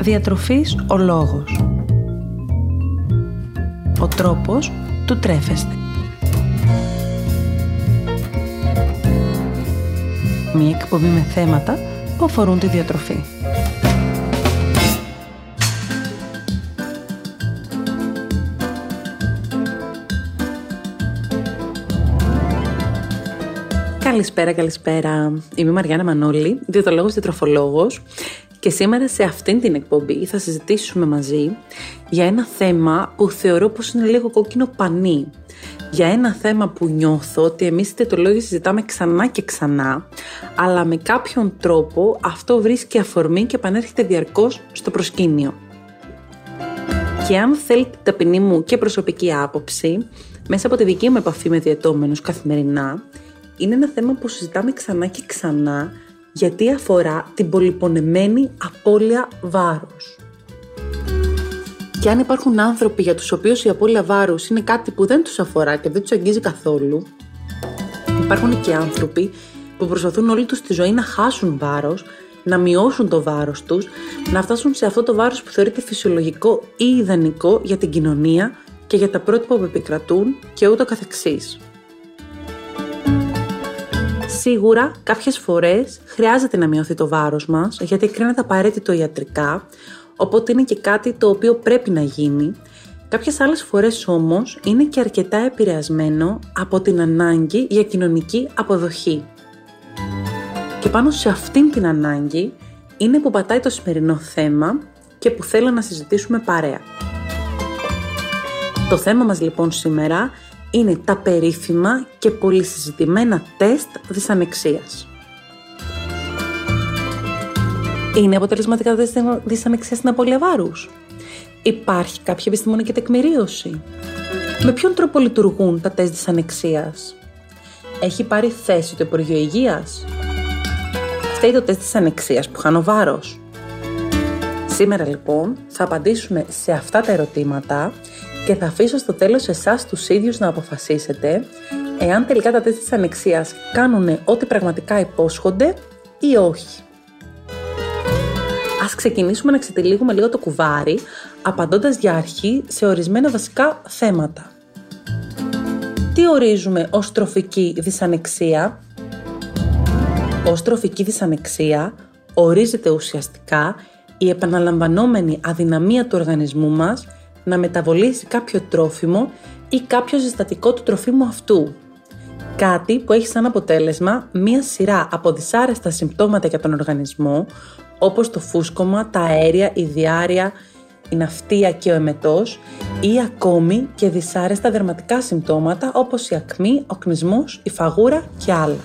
Διατροφής ο λόγος. Ο τρόπος του τρέφεστε. Μία εκπομπή με θέματα που αφορούν τη διατροφή. Καλησπέρα, καλησπέρα. Είμαι η Μαριάννα Μανώλη, διαιτολόγος και τροφολόγος και σήμερα σε αυτήν την εκπομπή θα συζητήσουμε μαζί για ένα θέμα που θεωρώ πως είναι λίγο κόκκινο πανί. Για ένα θέμα που νιώθω ότι εμείς οι διαιτολόγοι συζητάμε ξανά και ξανά, αλλά με κάποιον τρόπο αυτό βρίσκει αφορμή και επανέρχεται διαρκώς στο προσκήνιο. Και αν θέλετε ταπεινή μου και προσωπική άποψη, μέσα από τη δική μου επαφή με διαιτώμενους καθημερινά, είναι ένα θέμα που συζητάμε ξανά και ξανά γιατί αφορά την πολυπονεμένη απώλεια βάρους. Και αν υπάρχουν άνθρωποι για τους οποίους η απώλεια βάρους είναι κάτι που δεν τους αφορά και δεν τους αγγίζει καθόλου, υπάρχουν και άνθρωποι που προσπαθούν όλη τους τη ζωή να χάσουν βάρος, να μειώσουν το βάρος τους, να φτάσουν σε αυτό το βάρος που θεωρείται φυσιολογικό ή ιδανικό για την κοινωνία και για τα πρότυπα που επικρατούν και ούτω καθεξής. Σίγουρα κάποιες φορές χρειάζεται να μειωθεί το βάρος μας γιατί κρίνεται απαραίτητο ιατρικά οπότε είναι και κάτι το οποίο πρέπει να γίνει. Κάποιες άλλες φορές όμως είναι και αρκετά επηρεασμένο από την ανάγκη για κοινωνική αποδοχή. Και πάνω σε αυτήν την ανάγκη είναι που πατάει το σημερινό θέμα και που θέλω να συζητήσουμε παρέα. Το θέμα μας λοιπόν σήμερα είναι τα περίφημα και πολυσυζητημένα τεστ δυσανεξίας. Είναι αποτελεσματικά τεστ δυσανεξίας στην απώλεια βάρους. Υπάρχει κάποια επιστημονική τεκμηρίωση. Με ποιον τρόπο λειτουργούν τα τεστ δυσανεξίας. Έχει πάρει θέση το Υπουργείο Υγείας; Φταίει το τεστ δυσανεξίας που χάνω βάρος. Σήμερα λοιπόν θα απαντήσουμε σε αυτά τα ερωτήματα και θα αφήσω στο τέλος εσάς τους ίδιους να αποφασίσετε εάν τελικά τα τεστ της ανεξίας κάνουν ό,τι πραγματικά υπόσχονται ή όχι. Ας ξεκινήσουμε να ξετυλίγουμε λίγο το κουβάρι, απαντώντας για αρχή σε ορισμένα βασικά θέματα. Τι ορίζουμε ως τροφική δυσανεξία; Ως τροφική δυσανεξία ορίζεται ουσιαστικά η επαναλαμβανόμενη αδυναμία του οργανισμού μας να μεταβολήσει κάποιο τρόφιμο ή κάποιο συστατικό του τροφίμου αυτού. Κάτι που έχει σαν αποτέλεσμα μία σειρά από δυσάρεστα συμπτώματα για τον οργανισμό, όπως το φούσκωμα, τα αέρια, η διάρρεια, η ναυτία και ο εμετός ή ακόμη και δυσάρεστα δερματικά συμπτώματα όπως η ακμή, ο κνισμός, η φαγούρα και άλλα.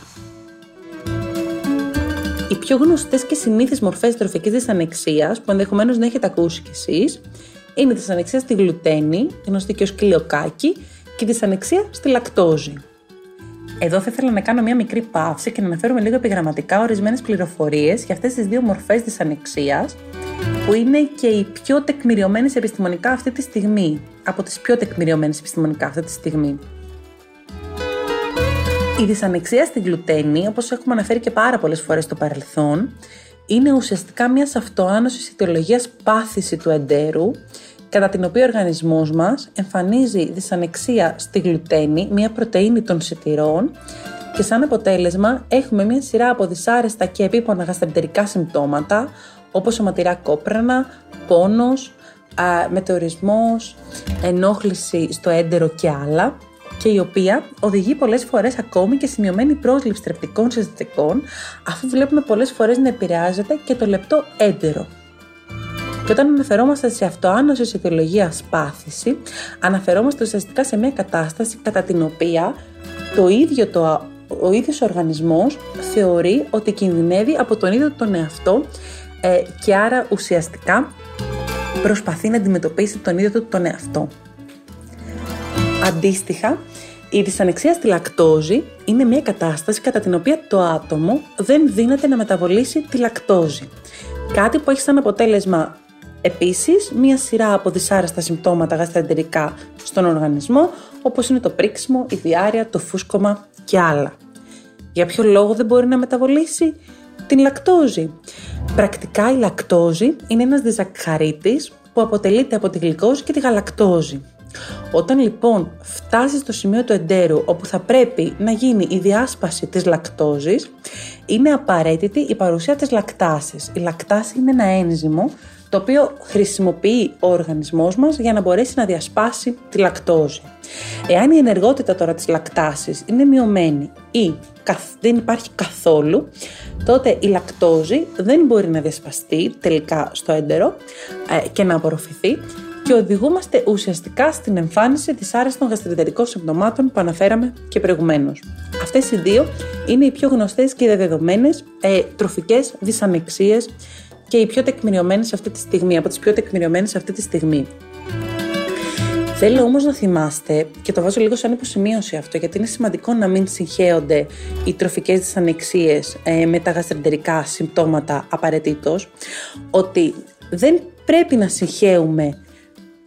Οι πιο γνωστές και συνήθεις μορφές τροφικής δυσανεξίας που ενδεχομένως να έχετε ακούσει κι εσείς είναι η δυσανεξία στη γλουτένη, γνωστή και ως κλειοκάκι, και η δυσανεξία στη λακτόζη. Εδώ θα ήθελα να κάνω μια μικρή παύση και να αναφέρουμε λίγο επιγραμματικά ορισμένες πληροφορίες για αυτές τις δύο μορφές δυσανεξίας, που είναι και οι πιο τεκμηριωμένες επιστημονικά αυτή τη στιγμή, από τις πιο τεκμηριωμένες επιστημονικά αυτή τη στιγμή. Η δυσανεξία στη γλουτένη, όπως έχουμε αναφέρει και πάρα πολλές φορές στο παρελθόν, είναι ουσιαστικά μια αυτοάνωση ιδεολογίας πάθηση του εντέρου, κατά την οποία ο οργανισμός μας εμφανίζει δυσανεξία στη γλουτένη, μια πρωτεΐνη των σιτηρών, και σαν αποτέλεσμα έχουμε μια σειρά από δυσάρεστα και επίπονα γαστρεντερικά συμπτώματα, όπως σωματηρά κόπρανα, πόνος, μετεωρισμός, ενόχληση στο έντερο και άλλα, και η οποία οδηγεί πολλές φορές ακόμη και σημειωμένη πρόσληψη τρεπτικών συστατικών, αφού βλέπουμε πολλές φορές να επηρεάζεται και το λεπτό έντερο. Και όταν αναφερόμαστε σε αυτοάνωση ιδεολογία πάθηση, αναφερόμαστε ουσιαστικά σε μια κατάσταση κατά την οποία το ίδιο το, ο ίδιος ο οργανισμός θεωρεί ότι κινδυνεύει από τον ίδιο τον εαυτό ε, και άρα ουσιαστικά προσπαθεί να αντιμετωπίσει τον ίδιο του τον εαυτό. Αντίστοιχα, η δυσανεξία στη λακτόζη είναι μια κατάσταση κατά την οποία το άτομο δεν δύναται να μεταβολήσει τη λακτόζη. Κάτι που έχει σαν αποτέλεσμα επίσης μια σειρά από δυσάρεστα συμπτώματα γαστρεντερικά στον οργανισμό, όπως είναι το πρίξιμο, η διάρρεια, το φούσκωμα και άλλα. Για ποιο λόγο δεν μπορεί να μεταβολήσει; την λακτόζη; Πρακτικά η λακτόζη είναι ένας διδακχαρίτης που αποτελείται από τη γλυκόζη και τη γαλακτόζη. Όταν λοιπόν φτάσεις στο σημείο του εντέρου όπου θα πρέπει να γίνει η διάσπαση της λακτόζης, είναι απαραίτητη η παρουσία της λακτάσης. Η λακτάση είναι ένα ένζυμο το οποίο χρησιμοποιεί ο οργανισμός μας για να μπορέσει να διασπάσει τη λακτόζη. Εάν η ενεργότητα τώρα της λακτάσης είναι μειωμένη ή δεν υπάρχει καθόλου, τότε η λακτόζη δεν μπορεί να διασπαστεί τελικά στο έντερο ε, και να απορροφηθεί και οδηγούμαστε ουσιαστικά στην εμφάνιση της άρεστων γαστριντερικών συμπτωμάτων που αναφέραμε και προηγουμένως. Αυτές οι δύο είναι οι πιο γνωστές και διαδεδομένες ε, τροφικές δυσανεξίες και οι πιο τεκμηριωμένες αυτή τη στιγμή, από τις πιο τεκμηριωμένες αυτή τη στιγμή. Θέλω όμως να θυμάστε, και το βάζω λίγο σαν υποσημείωση αυτό, γιατί είναι σημαντικό να μην συγχέονται οι τροφικές δυσανεξίες ε, με τα γαστρεντερικά συμπτώματα απαραίτητος, ότι δεν πρέπει να συγχέουμε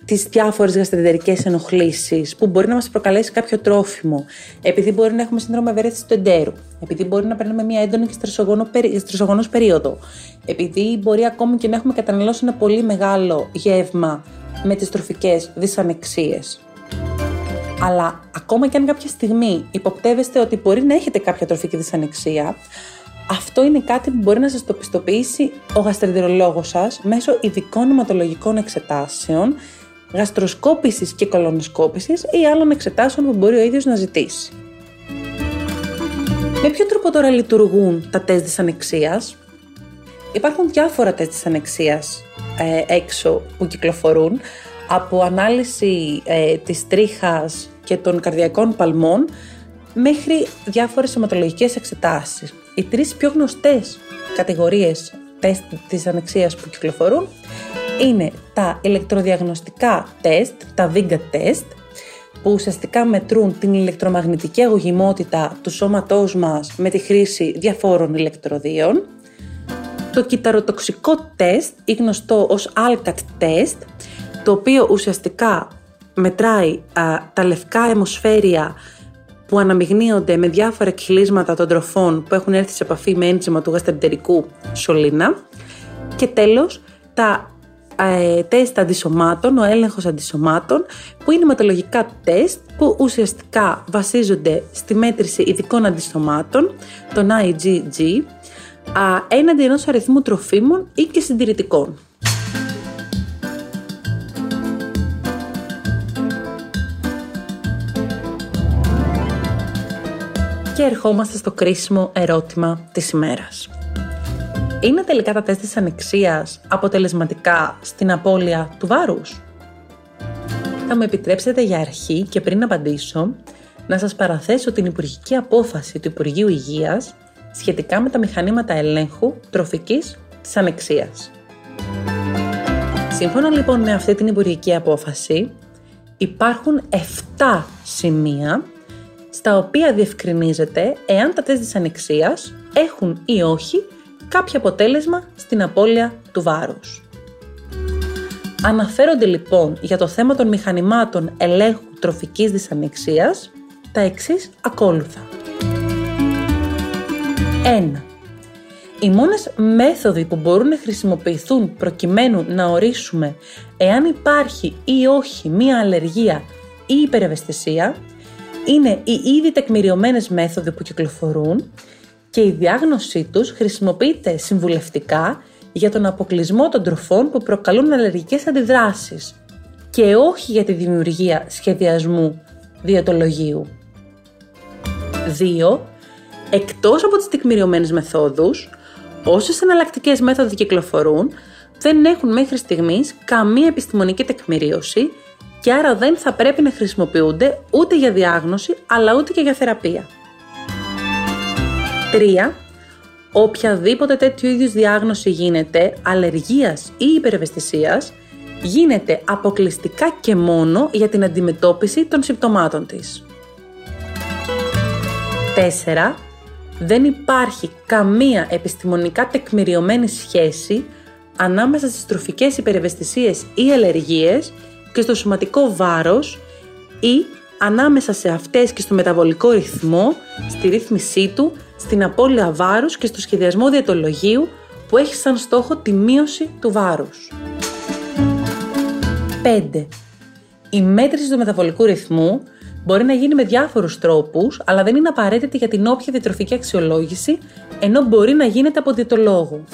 τις διάφορες γαστρεντερικέ ενοχλήσεις που μπορεί να μας προκαλέσει κάποιο τρόφιμο, επειδή μπορεί να έχουμε σύνδρομο ευέρεση του εντέρου, επειδή μπορεί να παίρνουμε μια έντονη και στρεσογόνο περίοδο, επειδή μπορεί ακόμη και να έχουμε καταναλώσει ένα πολύ μεγάλο γεύμα με τις τροφικές δυσανεξίες. Αλλά ακόμα και αν κάποια στιγμή υποπτεύεστε ότι μπορεί να έχετε κάποια τροφική δυσανεξία, αυτό είναι κάτι που μπορεί να σας το πιστοποιήσει ο γαστρεντερολόγος σας μέσω ειδικών αιματολογικών εξετάσεων, γαστροσκόπησης και κολονοσκόπησης ή άλλων εξετάσεων που μπορεί ο ίδιος να ζητήσει. Με ποιο τρόπο τώρα λειτουργούν τα τεστ δυσανεξίας; Υπάρχουν διάφορα τεστ δυσανεξίας ε, έξω που κυκλοφορούν από ανάλυση ε, της τρίχας και των καρδιακών παλμών μέχρι διάφορες σωματολογικές εξετάσεις. Οι τρεις πιο γνωστές κατηγορίες τεστ της ανεξίας που κυκλοφορούν είναι τα ηλεκτροδιαγνωστικά τεστ, τα VIGA τεστ, που ουσιαστικά μετρούν την ηλεκτρομαγνητική αγωγημότητα του σώματός μας με τη χρήση διαφόρων ηλεκτροδίων το κυταροτοξικό τεστ ή γνωστό ως ALCAT τεστ, το οποίο ουσιαστικά μετράει τα λευκά αιμοσφαίρια που αναμειγνύονται με διάφορα εκχυλίσματα των τροφών που έχουν έρθει σε επαφή με έντσιμα του γαστρεντερικού σωλήνα. Και τέλος, τα ε, τεστ αντισωμάτων, ο έλεγχος αντισωμάτων, που είναι αιματολογικά τεστ που ουσιαστικά βασίζονται στη μέτρηση ειδικών αντισωμάτων, των IgG, α, έναντι ενός αριθμού τροφίμων ή και συντηρητικών. Και ερχόμαστε στο κρίσιμο ερώτημα της ημέρας. Είναι τελικά τα τεστ της ανεξίας αποτελεσματικά στην απώλεια του βάρους; Θα με επιτρέψετε για αρχή και πριν απαντήσω να σας παραθέσω την υπουργική απόφαση του Υπουργείου Υγείας σχετικά με τα μηχανήματα ελέγχου τροφικής της ανεξίας. Σύμφωνα λοιπόν με αυτή την υπουργική απόφαση, υπάρχουν 7 σημεία στα οποία διευκρινίζεται εάν τα τεστ της ανεξίας έχουν ή όχι κάποιο αποτέλεσμα στην απώλεια του βάρους. Αναφέρονται λοιπόν για το θέμα των μηχανημάτων ελέγχου τροφικής δυσανεξίας τα εξής ακόλουθα. 1. Οι μόνες μέθοδοι που μπορούν να χρησιμοποιηθούν προκειμένου να ορίσουμε εάν υπάρχει ή όχι μία αλλεργία ή υπερευαισθησία είναι οι ήδη τεκμηριωμένες μέθοδοι που κυκλοφορούν και η διάγνωσή τους χρησιμοποιείται συμβουλευτικά για τον αποκλεισμό των τροφών που προκαλούν αλλεργικές αντιδράσεις και όχι για τη δημιουργία σχεδιασμού διατολογίου. 2 εκτός από τις τεκμηριωμένες μεθόδους, όσες εναλλακτικές μέθοδοι κυκλοφορούν, δεν έχουν μέχρι στιγμής καμία επιστημονική τεκμηρίωση και άρα δεν θα πρέπει να χρησιμοποιούνται ούτε για διάγνωση αλλά ούτε και για θεραπεία. 3. Οποιαδήποτε τέτοιου είδους διάγνωση γίνεται αλλεργίας ή υπερευαισθησίας γίνεται αποκλειστικά και μόνο για την αντιμετώπιση των συμπτωμάτων της. 4 δεν υπάρχει καμία επιστημονικά τεκμηριωμένη σχέση ανάμεσα στις τροφικές υπερευαισθησίες ή αλλεργίες και στο σωματικό βάρος ή ανάμεσα σε αυτές και στο μεταβολικό ρυθμό, στη ρύθμισή του, στην απώλεια βάρους και στο σχεδιασμό διατολογίου που έχει σαν στόχο τη μείωση του βάρους. 5. Η μέτρηση του μεταβολικού ρυθμού μπορεί να γίνει με διάφορους τρόπους, αλλά δεν είναι απαραίτητη για την όποια διατροφική αξιολόγηση, ενώ μπορεί να γίνεται από διαιτολόγο.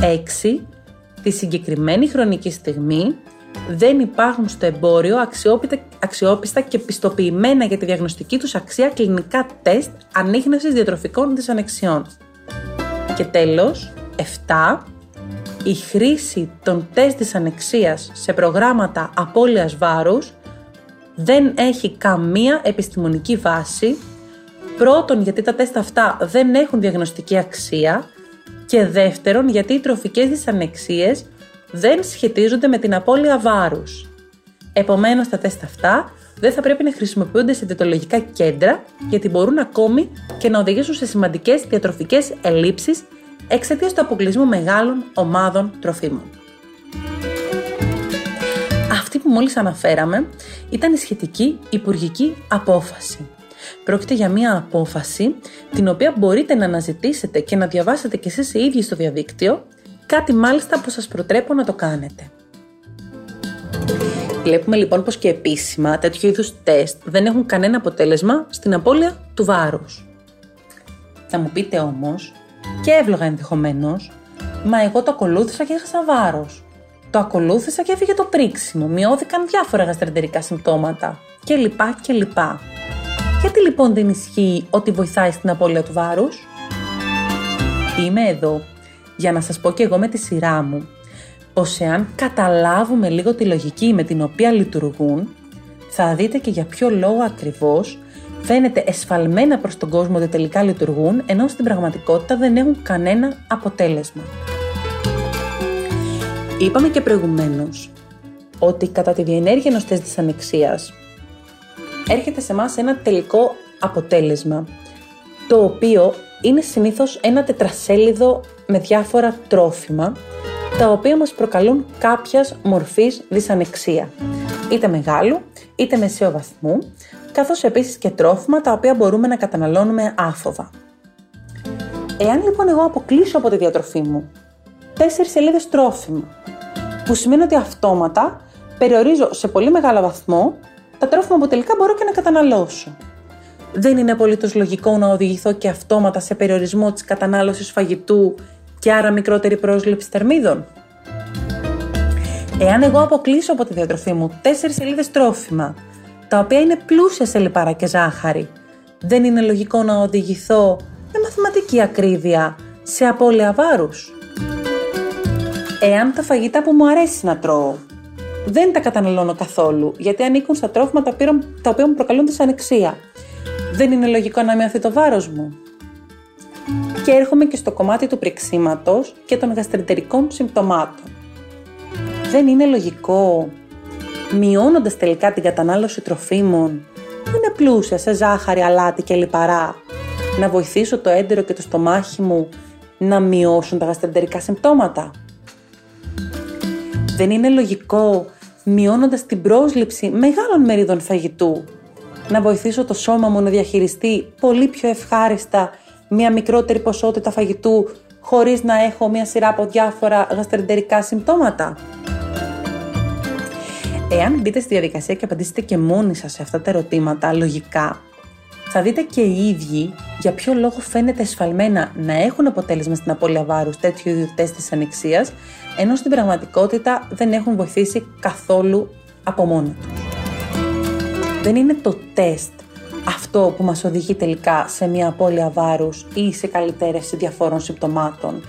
6. Τη συγκεκριμένη χρονική στιγμή δεν υπάρχουν στο εμπόριο αξιόπιστα και πιστοποιημένα για τη διαγνωστική τους αξία κλινικά τεστ ανείχνευσης διατροφικών δυσανεξιών. Και τέλος, 7. Η χρήση των τεστ δυσανεξίας σε προγράμματα απώλειας βάρους δεν έχει καμία επιστημονική βάση. Πρώτον, γιατί τα τεστ αυτά δεν έχουν διαγνωστική αξία και δεύτερον, γιατί οι τροφικές δυσανεξίες δεν σχετίζονται με την απώλεια βάρους. Επομένως, τα τεστ αυτά δεν θα πρέπει να χρησιμοποιούνται σε διαιτολογικά κέντρα, γιατί μπορούν ακόμη και να οδηγήσουν σε σημαντικές διατροφικές ελλείψεις εξαιτίας του αποκλεισμού μεγάλων ομάδων τροφίμων. Αυτή που μόλις αναφέραμε ήταν η σχετική υπουργική απόφαση. Πρόκειται για μια απόφαση την οποία μπορείτε να αναζητήσετε και να διαβάσετε και εσείς οι ίδιοι στο διαδίκτυο, κάτι μάλιστα που σας προτρέπω να το κάνετε. Βλέπουμε λοιπόν πως και επίσημα τέτοιου είδους τεστ δεν έχουν κανένα αποτέλεσμα στην απώλεια του βάρους. Θα μου πείτε όμως, και εύλογα ενδεχομένως, μα εγώ το ακολούθησα και έχασα βάρος. Το ακολούθησα και έφυγε το πρίξιμο, μειώθηκαν διάφορα γαστρεντερικά συμπτώματα κλπ. κλπ. Γιατί λοιπόν δεν ισχύει ότι βοηθάει στην απώλεια του βάρους; Είμαι εδώ για να σας πω και εγώ με τη σειρά μου πως εάν καταλάβουμε λίγο τη λογική με την οποία λειτουργούν, θα δείτε και για ποιο λόγο ακριβώς φαίνεται εσφαλμένα προς τον κόσμο ότι τελικά λειτουργούν, ενώ στην πραγματικότητα δεν έχουν κανένα αποτέλεσμα. Είπαμε και προηγουμένως ότι κατά τη διενέργεια ενός τεστ της ανεξίας έρχεται σε μας ένα τελικό αποτέλεσμα, το οποίο είναι συνήθως ένα τετρασέλιδο με διάφορα τρόφιμα, τα οποία μας προκαλούν κάποιας μορφής δυσανεξία, είτε μεγάλου είτε μεσαίου βαθμού, καθώς επίσης και τρόφιμα τα οποία μπορούμε να καταναλώνουμε άφοβα. Εάν λοιπόν εγώ αποκλείσω από τη διατροφή μου τέσσερις σελίδες τρόφιμα, που σημαίνει ότι αυτόματα περιορίζω σε πολύ μεγάλο βαθμό τα τρόφιμα που τελικά μπορώ και να καταναλώσω. Δεν είναι απολύτως λογικό να οδηγηθώ και αυτόματα σε περιορισμό της κατανάλωσης φαγητού και άρα μικρότερη πρόσληψη θερμίδων; Εάν εγώ αποκλείσω από τη διατροφή μου τέσσερις σελίδες τρόφιμα, τα οποία είναι πλούσια σε λιπαρά και ζάχαρη, δεν είναι λογικό να οδηγηθώ με μαθηματική ακρίβεια σε απώλεια βάρους; Εάν τα φαγητά που μου αρέσει να τρώω δεν τα καταναλώνω καθόλου, γιατί ανήκουν στα τρόφιμα τα οποία μου προκαλούν δυσανεξία, δεν είναι λογικό να μειωθεί το βάρος μου. Και έρχομαι και στο κομμάτι του πριξίματος και των γαστρεντερικών συμπτωμάτων. Δεν είναι λογικό, μειώνοντας τελικά την κατανάλωση τροφίμων, που είναι πλούσια σε ζάχαρη, αλάτι και λιπαρά, να βοηθήσω το έντερο και το στομάχι μου να μειώσουν τα γαστρεντερικά συμπτώματα. Δεν είναι λογικό, μειώνοντας την πρόσληψη μεγάλων μερίδων φαγητού, να βοηθήσω το σώμα μου να διαχειριστεί πολύ πιο ευχάριστα μια μικρότερη ποσότητα φαγητού χωρίς να έχω μια σειρά από διάφορα γαστρεντερικά συμπτώματα. Εάν μπείτε στη διαδικασία και απαντήσετε και μόνοι σας σε αυτά τα ερωτήματα, λογικά, θα δείτε και οι ίδιοι για ποιο λόγο φαίνεται εσφαλμένα να έχουν αποτέλεσμα στην απώλεια βάρους τέτοιου είδους τεστ της ανεξίας, ενώ στην πραγματικότητα δεν έχουν βοηθήσει καθόλου από μόνο τους. Δεν είναι το τεστ αυτό που μας οδηγεί τελικά σε μια απώλεια βάρους ή σε καλυτέρευση διαφόρων συμπτωμάτων.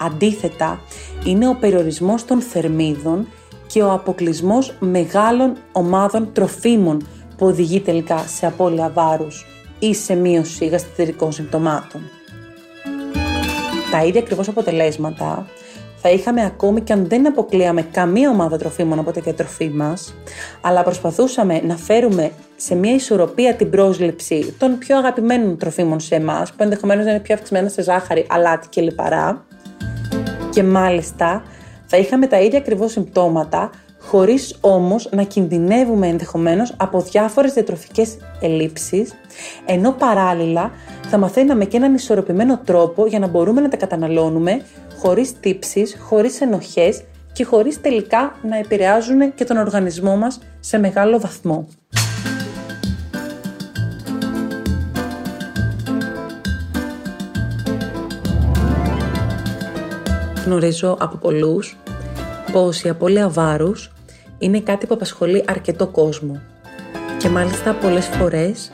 Αντίθετα, είναι ο περιορισμός των θερμίδων και ο αποκλεισμός μεγάλων ομάδων τροφίμων που οδηγεί τελικά σε απώλεια βάρους ή σε μείωση γαστρικών συμπτωμάτων. Τα ίδια ακριβώς αποτελέσματα θα είχαμε ακόμη και αν δεν αποκλείαμε καμία ομάδα τροφίμων από τη διατροφή μας, αλλά προσπαθούσαμε να φέρουμε σε μια ισορροπία την πρόσληψη των πιο αγαπημένων τροφίμων σε εμάς, που ενδεχομένως να είναι πιο αυξημένα σε ζάχαρη, αλάτι και λιπαρά. Και μάλιστα θα είχαμε τα ίδια ακριβώς συμπτώματα, χωρίς όμως να κινδυνεύουμε ενδεχομένως από διάφορες διατροφικές ελλείψεις, ενώ παράλληλα θα μαθαίναμε και έναν ισορροπημένο τρόπο για να μπορούμε να τα καταναλώνουμε χωρίς τύψεις, χωρίς ενοχές και χωρίς τελικά να επηρεάζουν και τον οργανισμό μας σε μεγάλο βαθμό. Γνωρίζω από πολλούς πως η απώλεια βάρους είναι κάτι που απασχολεί αρκετό κόσμο και μάλιστα πολλές φορές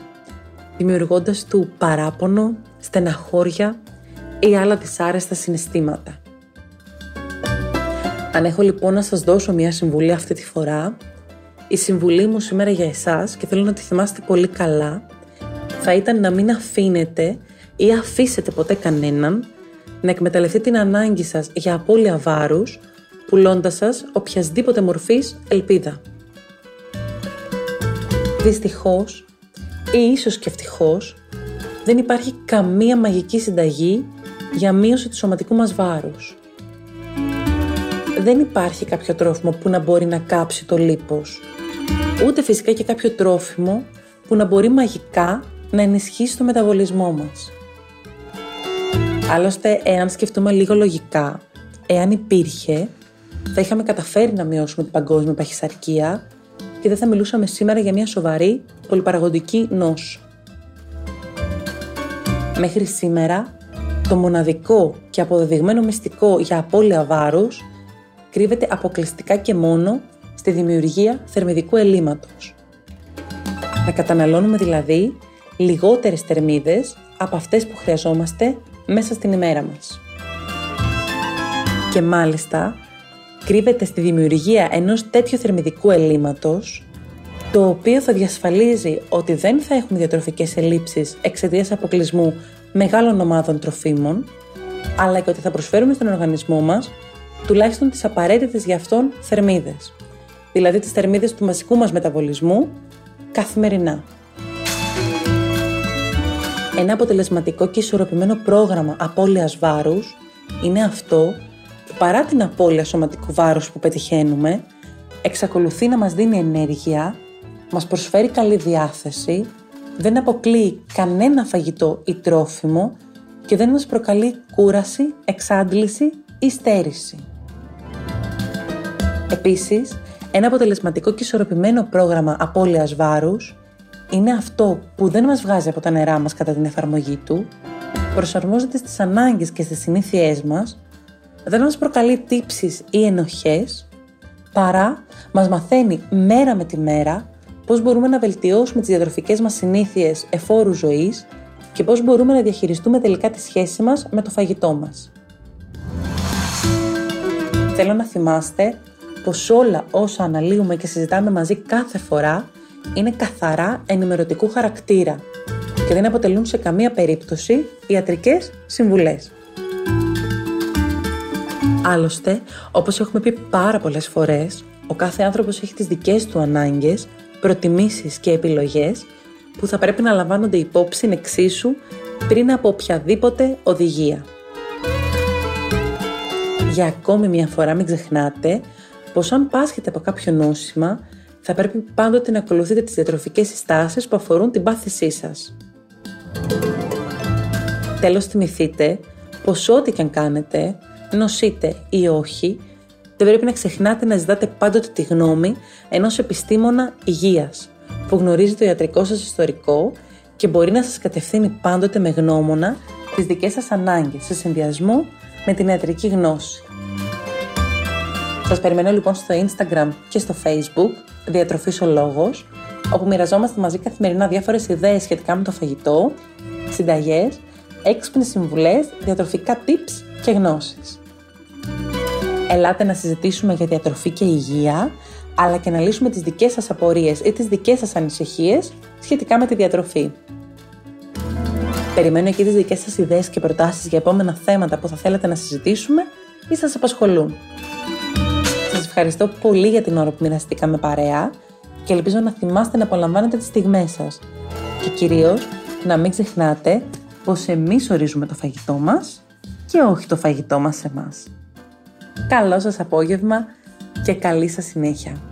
δημιουργώντας του παράπονο, στεναχώρια ή άλλα δυσάρεστα συναισθήματα. Αν έχω λοιπόν να σας δώσω μια συμβουλή αυτή τη φορά, η συμβουλή μου σήμερα για εσάς και θέλω να τη θυμάστε πολύ καλά, θα ήταν να μην αφήνετε ή αφήσετε ποτέ κανέναν να εκμεταλλευτεί την ανάγκη σας για απώλεια βάρους, πουλώντας σας οποιασδήποτε μορφής ελπίδα. Δυστυχώς, ή ίσως και ευτυχώς, δεν υπάρχει καμία μαγική συνταγή για μείωση του σωματικού μας βάρους. Δεν υπάρχει κάποιο τρόφιμο που να μπορεί να κάψει το λίπος. Ούτε φυσικά και κάποιο τρόφιμο που να μπορεί μαγικά να ενισχύσει το μεταβολισμό μας. Άλλωστε, εάν σκεφτούμε λίγο λογικά, εάν υπήρχε, θα είχαμε καταφέρει να μειώσουμε την παγκόσμια παχυσαρκία και δεν θα μιλούσαμε σήμερα για μια σοβαρή πολυπαραγωγική νόσο. Μέχρι σήμερα, το μοναδικό και αποδεδειγμένο μυστικό για απώλεια βάρους κρύβεται αποκλειστικά και μόνο στη δημιουργία θερμιδικού ελλείμματος. Να καταναλώνουμε δηλαδή λιγότερες θερμίδες από αυτές που χρειαζόμαστε μέσα στην ημέρα μας. Και μάλιστα κρύβεται στη δημιουργία ενός τέτοιου θερμιδικού ελλείμματος το οποίο θα διασφαλίζει ότι δεν θα έχουμε διατροφικές ελλείψεις εξαιτίας αποκλεισμού μεγάλων ομάδων τροφίμων, αλλά και ότι θα προσφέρουμε στον οργανισμό μας τουλάχιστον τις απαραίτητες για αυτόν θερμίδες, δηλαδή τις θερμίδες του μαζικού μας μεταβολισμού καθημερινά. Ένα αποτελεσματικό και ισορροπημένο πρόγραμμα απώλειας βάρους είναι αυτό που παρά την απώλεια σωματικού βάρους που πετυχαίνουμε, εξακολουθεί να μας δίνει ενέργεια, μας προσφέρει καλή διάθεση, δεν αποκλείει κανένα φαγητό ή τρόφιμο και δεν μας προκαλεί κούραση, εξάντληση ή στέρηση. Επίσης, ένα αποτελεσματικό και ισορροπημένο πρόγραμμα απώλειας βάρους είναι αυτό που δεν μας βγάζει από τα νερά μας κατά την εφαρμογή του, προσαρμόζεται στις ανάγκες και στις συνήθειές μας, δεν μας προκαλεί τύψεις ή ενοχές, παρά μας μαθαίνει μέρα με τη μέρα πώς μπορούμε να βελτιώσουμε τις διατροφικές μας συνήθειες εφόρου ζωής και πώς μπορούμε να διαχειριστούμε τελικά τη σχέση μας με το φαγητό μας. Θέλω να θυμάστε πως όλα όσα αναλύουμε και συζητάμε μαζί κάθε φορά είναι καθαρά ενημερωτικού χαρακτήρα και δεν αποτελούν σε καμία περίπτωση ιατρικές συμβουλές. Άλλωστε, όπως έχουμε πει πάρα πολλές φορές, ο κάθε άνθρωπος έχει τις δικές του ανάγκες, προτιμήσεις και επιλογές που θα πρέπει να λαμβάνονται υπόψη εξίσου πριν από οποιαδήποτε οδηγία. Για ακόμη μια φορά μην ξεχνάτε πως αν πάσχετε από κάποιο νόσημα, θα πρέπει πάντοτε να ακολουθείτε τις διατροφικές συστάσεις που αφορούν την πάθησή σας. Τέλος θυμηθείτε πως ό,τι και αν κάνετε, νοσείτε ή όχι, δεν πρέπει να ξεχνάτε να ζητάτε πάντοτε τη γνώμη ενός επιστήμονα υγείας, που γνωρίζει το ιατρικός σας ιστορικό και μπορεί να σας κατευθύνει πάντοτε με γνώμονα τις δικές σας ανάγκες σε συνδυασμό με την ιατρική γνώση. Σας περιμένω λοιπόν στο Instagram και στο Facebook, Διατροφής ο Λόγος, όπου μοιραζόμαστε μαζί καθημερινά διάφορες ιδέες σχετικά με το φαγητό, συνταγές, έξυπνες συμβουλές, διατροφικά tips και γνώσεις. Ελάτε να συζητήσουμε για διατροφή και υγεία, αλλά και να λύσουμε τις δικές σας απορίες ή τις δικές σας ανησυχίες σχετικά με τη διατροφή. Περιμένω εκεί τις δικές σας ιδέες και προτάσεις για επόμενα θέματα που θα θέλετε να συζητήσουμε ή σας απασχολούν ευχαριστώ πολύ για την ώρα που μοιραστήκαμε παρέα και ελπίζω να θυμάστε να απολαμβάνετε τις στιγμές σας. Και κυρίως να μην ξεχνάτε πως εμείς ορίζουμε το φαγητό μας και όχι το φαγητό μας σε εμάς. Καλό σας απόγευμα και καλή σας συνέχεια.